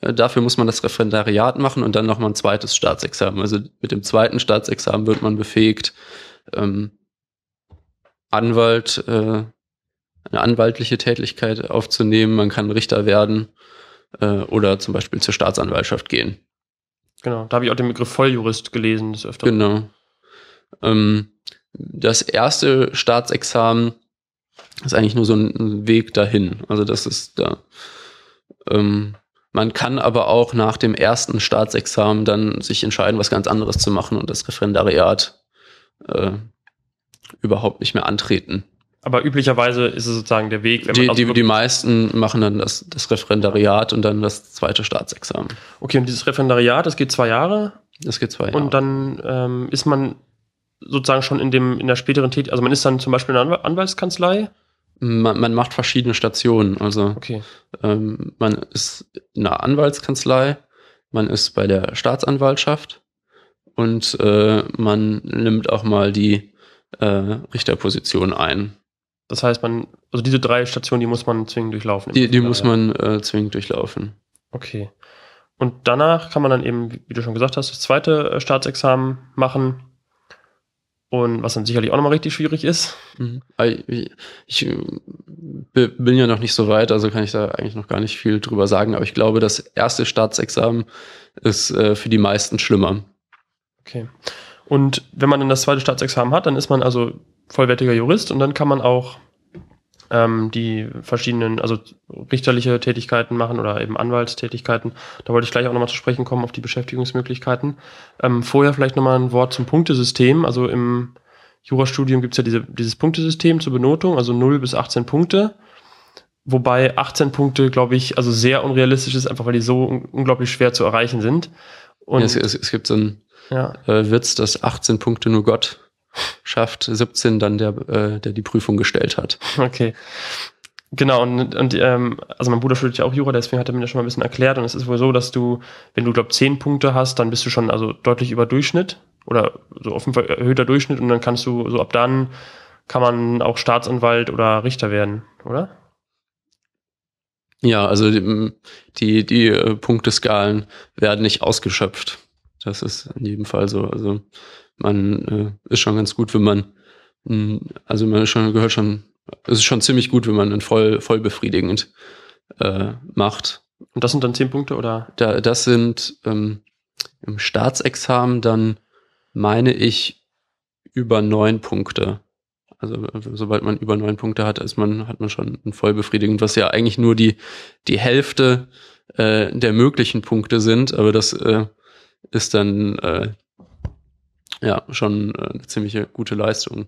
Äh, dafür muss man das Referendariat machen und dann nochmal ein zweites Staatsexamen. Also mit dem zweiten Staatsexamen wird man befähigt, ähm, Anwalt, äh, eine anwaltliche Tätigkeit aufzunehmen. Man kann Richter werden äh, oder zum Beispiel zur Staatsanwaltschaft gehen. Genau, da habe ich auch den Begriff Volljurist gelesen des Öfteren. Genau. Ähm, das erste Staatsexamen ist eigentlich nur so ein Weg dahin. Also das ist da. Ähm, man kann aber auch nach dem ersten Staatsexamen dann sich entscheiden, was ganz anderes zu machen und das Referendariat äh, überhaupt nicht mehr antreten. Aber üblicherweise ist es sozusagen der Weg. die, also die, die meisten machen dann das, das Referendariat und dann das zweite Staatsexamen. Okay, und dieses Referendariat, das geht zwei Jahre? Das geht zwei Jahre. Und dann ähm, ist man sozusagen schon in dem in der späteren Tätigkeit, also man ist dann zum Beispiel in einer Anwaltskanzlei? Man, man macht verschiedene Stationen. Also okay. ähm, man ist in einer Anwaltskanzlei, man ist bei der Staatsanwaltschaft und äh, man nimmt auch mal die äh, Richterposition ein. Das heißt, man, also diese drei Stationen, die muss man zwingend durchlaufen. Die, die muss man äh, zwingend durchlaufen. Okay. Und danach kann man dann eben, wie du schon gesagt hast, das zweite äh, Staatsexamen machen. Und was dann sicherlich auch nochmal richtig schwierig ist. Mhm. Ich, ich bin ja noch nicht so weit, also kann ich da eigentlich noch gar nicht viel drüber sagen. Aber ich glaube, das erste Staatsexamen ist äh, für die meisten schlimmer. Okay. Und wenn man dann das zweite Staatsexamen hat, dann ist man also vollwertiger Jurist und dann kann man auch ähm, die verschiedenen, also richterliche Tätigkeiten machen oder eben Anwaltstätigkeiten. Da wollte ich gleich auch nochmal zu sprechen kommen auf die Beschäftigungsmöglichkeiten. Ähm, vorher vielleicht nochmal ein Wort zum Punktesystem. Also im Jurastudium gibt es ja diese, dieses Punktesystem zur Benotung, also 0 bis 18 Punkte. Wobei 18 Punkte, glaube ich, also sehr unrealistisch ist, einfach weil die so un unglaublich schwer zu erreichen sind. Und ja, es, es, es, gibt so einen ja. äh, Witz, dass 18 Punkte nur Gott schafft 17 dann der, äh, der die Prüfung gestellt hat. Okay. Genau, und, und ähm, also mein Bruder studiert ja auch Jura, deswegen hat er mir das schon mal ein bisschen erklärt. Und es ist wohl so, dass du, wenn du, glaube zehn Punkte hast, dann bist du schon also deutlich über Durchschnitt oder so auf jeden Fall erhöhter Durchschnitt und dann kannst du, so ab dann kann man auch Staatsanwalt oder Richter werden, oder? Ja, also die, die, die äh, Punkteskalen werden nicht ausgeschöpft. Das ist in jedem Fall so. Also man äh, ist schon ganz gut, wenn man, mh, hm, also man schon, gehört schon es ist schon ziemlich gut, wenn man einen voll, voll befriedigend äh, macht. Und das sind dann zehn Punkte oder? Da, das sind ähm, im Staatsexamen dann, meine ich, über neun Punkte. Also sobald man über neun Punkte hat, ist man, hat man schon ein voll befriedigend, was ja eigentlich nur die, die Hälfte äh, der möglichen Punkte sind, aber das äh, ist dann äh, ja schon äh, eine ziemliche gute Leistung.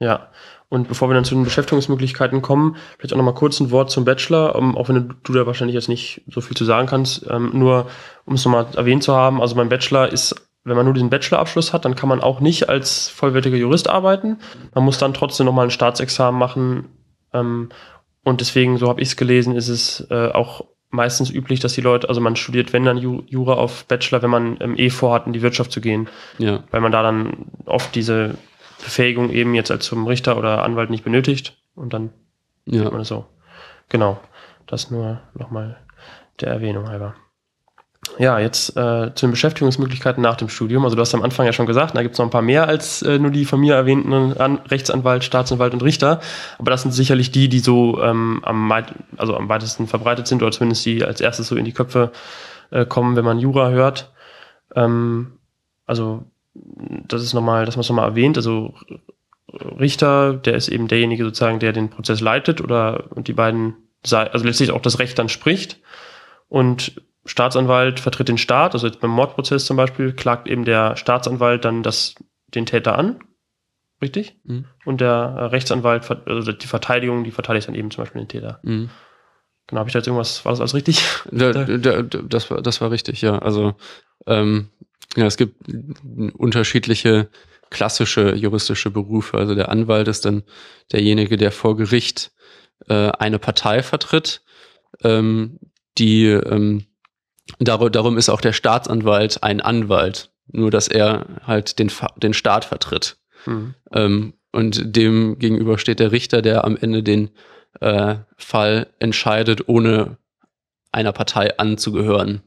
Ja, und bevor wir dann zu den Beschäftigungsmöglichkeiten kommen, vielleicht auch nochmal kurz ein Wort zum Bachelor, um, auch wenn du, du, da wahrscheinlich jetzt nicht so viel zu sagen kannst, ähm, nur um es nochmal erwähnt zu haben, also mein Bachelor ist, wenn man nur diesen Bachelorabschluss hat, dann kann man auch nicht als vollwertiger Jurist arbeiten. Man muss dann trotzdem nochmal ein Staatsexamen machen. Ähm, und deswegen, so habe ich es gelesen, ist es äh, auch meistens üblich, dass die Leute, also man studiert, wenn dann Jura auf Bachelor, wenn man ähm, eh vorhat, in die Wirtschaft zu gehen. Ja. Weil man da dann oft diese Befähigung eben jetzt als zum Richter oder Anwalt nicht benötigt und dann ja. man es so. Genau. Das nur nochmal der Erwähnung halber. Ja, jetzt äh, zu den Beschäftigungsmöglichkeiten nach dem Studium. Also du hast am Anfang ja schon gesagt, da gibt es noch ein paar mehr als äh, nur die von mir erwähnten An Rechtsanwalt, Staatsanwalt und Richter. Aber das sind sicherlich die, die so ähm, am, also am weitesten verbreitet sind oder zumindest die als erstes so in die Köpfe äh, kommen, wenn man Jura hört. Ähm, also das ist nochmal, dass man es nochmal erwähnt, also Richter, der ist eben derjenige sozusagen, der den Prozess leitet oder und die beiden, also letztlich auch das Recht dann spricht. Und Staatsanwalt vertritt den Staat, also jetzt beim Mordprozess zum Beispiel, klagt eben der Staatsanwalt dann das, den Täter an. Richtig? Mhm. Und der Rechtsanwalt, also die Verteidigung, die verteidigt dann eben zum Beispiel den Täter. Mhm. Genau, habe ich da jetzt irgendwas, war das alles richtig? Da, da, das, war, das war richtig, ja. Also ähm, ja, es gibt unterschiedliche klassische juristische Berufe. Also der Anwalt ist dann derjenige, der vor Gericht äh, eine Partei vertritt. Ähm, die ähm, dar darum ist auch der Staatsanwalt ein Anwalt, nur dass er halt den, den Staat vertritt. Mhm. Ähm, und dem gegenüber steht der Richter, der am Ende den äh, Fall entscheidet, ohne einer Partei anzugehören.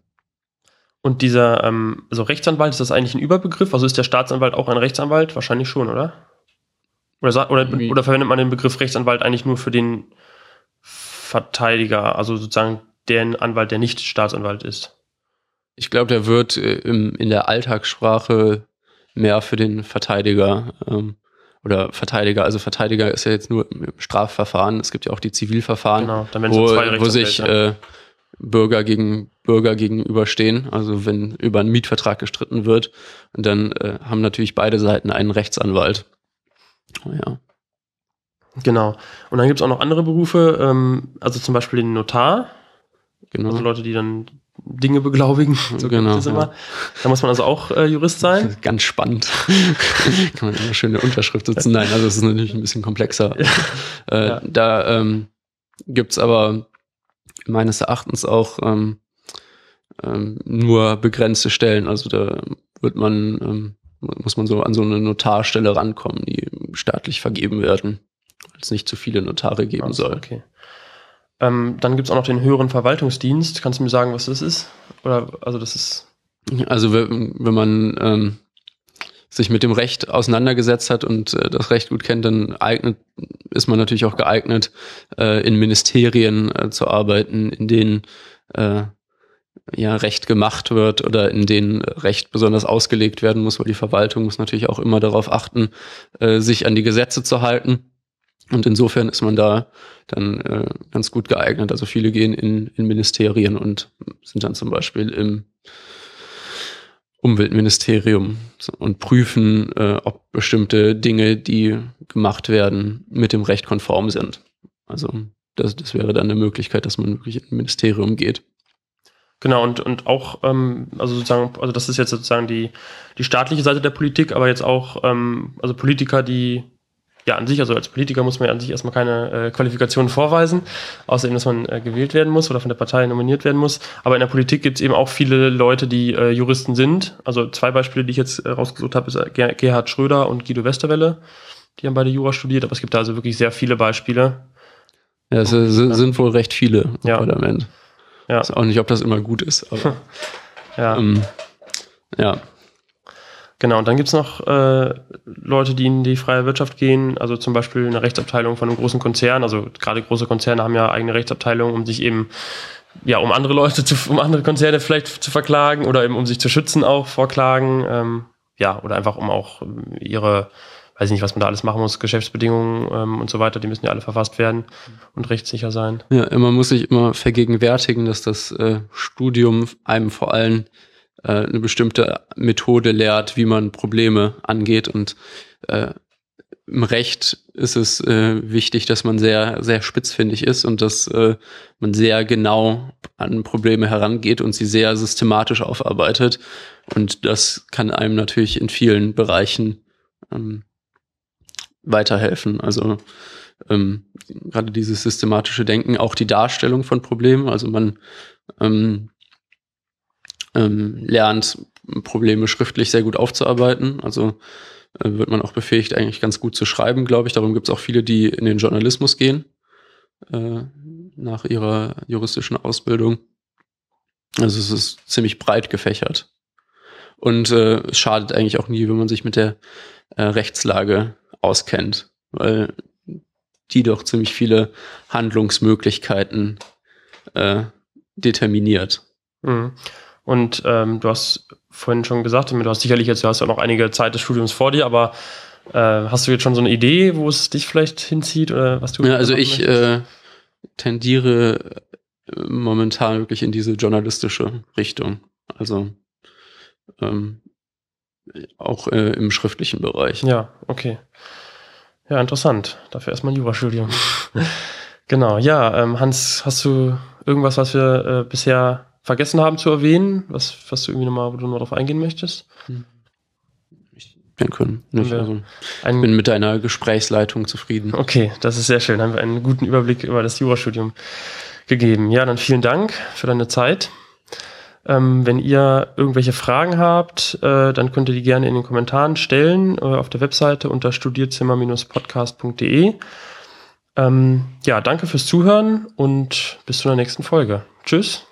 Und dieser, ähm, also Rechtsanwalt, ist das eigentlich ein Überbegriff? Also ist der Staatsanwalt auch ein Rechtsanwalt? Wahrscheinlich schon, oder? Oder, oder, oder verwendet man den Begriff Rechtsanwalt eigentlich nur für den Verteidiger, also sozusagen den Anwalt, der nicht Staatsanwalt ist? Ich glaube, der wird äh, in der Alltagssprache mehr für den Verteidiger ähm, oder Verteidiger, also Verteidiger ist ja jetzt nur im Strafverfahren, es gibt ja auch die Zivilverfahren, genau, wo, wo sich äh, Bürger gegen Bürger gegenüberstehen. Also wenn über einen Mietvertrag gestritten wird, dann äh, haben natürlich beide Seiten einen Rechtsanwalt. Oh ja. Genau. Und dann gibt es auch noch andere Berufe, ähm, also zum Beispiel den Notar. Genau. Also Leute, die dann Dinge beglaubigen. So genau. Ja. Da muss man also auch äh, Jurist sein. Ganz spannend. Kann man immer schöne Unterschrift sitzen. Nein, also es ist natürlich ein bisschen komplexer. Ja. Äh, ja. Da ähm, gibt aber meines Erachtens auch ähm, ähm, nur begrenzte Stellen. Also da wird man, ähm, muss man so an so eine Notarstelle rankommen, die staatlich vergeben werden, weil es nicht zu viele Notare geben also, soll. Okay. Ähm, dann gibt es auch noch den höheren Verwaltungsdienst. Kannst du mir sagen, was das ist? Oder also das ist. Also wenn, man ähm, sich mit dem Recht auseinandergesetzt hat und äh, das Recht gut kennt, dann eignet, ist man natürlich auch geeignet, äh, in Ministerien äh, zu arbeiten, in denen äh, ja Recht gemacht wird oder in denen Recht besonders ausgelegt werden muss, weil die Verwaltung muss natürlich auch immer darauf achten, äh, sich an die Gesetze zu halten. Und insofern ist man da dann äh, ganz gut geeignet. Also viele gehen in, in Ministerien und sind dann zum Beispiel im Umweltministerium und prüfen, äh, ob bestimmte Dinge, die gemacht werden, mit dem Recht konform sind. Also das, das wäre dann eine Möglichkeit, dass man wirklich in ein Ministerium geht. Genau, und, und auch, ähm, also sozusagen, also das ist jetzt sozusagen die, die staatliche Seite der Politik, aber jetzt auch, ähm, also Politiker, die ja, an sich, also als Politiker muss man ja an sich erstmal keine äh, Qualifikationen vorweisen, außerdem, dass man äh, gewählt werden muss oder von der Partei nominiert werden muss. Aber in der Politik gibt es eben auch viele Leute, die äh, Juristen sind. Also zwei Beispiele, die ich jetzt äh, rausgesucht habe, ist äh, Gerhard Schröder und Guido Westerwelle. Die haben beide Jura studiert, aber es gibt da also wirklich sehr viele Beispiele. Ja, es äh, sind wohl recht viele im Ja. Parlament. Ja. Ich weiß auch nicht, ob das immer gut ist, aber Ja. ähm, ja. Genau, und dann gibt's noch äh, Leute, die in die freie Wirtschaft gehen, also zum Beispiel eine Rechtsabteilung von einem großen Konzern. Also gerade große Konzerne haben ja eigene Rechtsabteilungen, um sich eben, ja, um andere Leute zu, um andere Konzerne vielleicht zu verklagen oder eben um sich zu schützen auch vor Klagen. Ähm, ja, oder einfach um auch ähm, ihre, weiß ich nicht, was man da alles machen muss, Geschäftsbedingungen ähm, und so weiter, die müssen ja alle verfasst werden und rechtssicher sein. Ja, man muss sich immer vergegenwärtigen, dass das äh, Studium einem vor allem äh, eine bestimmte Methode lehrt, wie man Probleme angeht. Und äh, im Recht ist es äh, wichtig, dass man sehr, sehr spitzfindig ist und dass äh, man sehr genau an Probleme herangeht und sie sehr systematisch aufarbeitet. Und das kann einem natürlich in vielen Bereichen ähm, weiterhelfen. Also ähm, gerade dieses systematische Denken, auch die Darstellung von Problemen. Also man ähm, ähm, lernt Probleme schriftlich sehr gut aufzuarbeiten. Also äh, wird man auch befähigt, eigentlich ganz gut zu schreiben, glaube ich. Darum gibt es auch viele, die in den Journalismus gehen äh, nach ihrer juristischen Ausbildung. Also es ist ziemlich breit gefächert. Und äh, es schadet eigentlich auch nie, wenn man sich mit der äh, Rechtslage auskennt, weil die doch ziemlich viele Handlungsmöglichkeiten äh, determiniert. Mhm. Und ähm, du hast vorhin schon gesagt, du hast sicherlich jetzt, du hast ja noch einige Zeit des Studiums vor dir, aber äh, hast du jetzt schon so eine Idee, wo es dich vielleicht hinzieht oder was du Ja, also ich äh, tendiere äh, momentan wirklich in diese journalistische Richtung. Also ähm, auch äh, im schriftlichen Bereich. Ja, okay. Ja, interessant. Dafür erstmal ein Jurastudium. genau, ja, ähm, Hans, hast du irgendwas, was wir äh, bisher vergessen haben zu erwähnen, was, was du irgendwie nochmal, wo du noch drauf eingehen möchtest? Ich denke nicht. Also, ich bin mit deiner Gesprächsleitung zufrieden. Okay, das ist sehr schön. Haben wir einen guten Überblick über das Jurastudium gegeben. Ja, dann vielen Dank für deine Zeit. Ähm, wenn ihr irgendwelche Fragen habt, äh, dann könnt ihr die gerne in den Kommentaren stellen äh, auf der Webseite unter studierzimmer-podcast.de. Ähm, ja, danke fürs Zuhören und bis zu der nächsten Folge. Tschüss.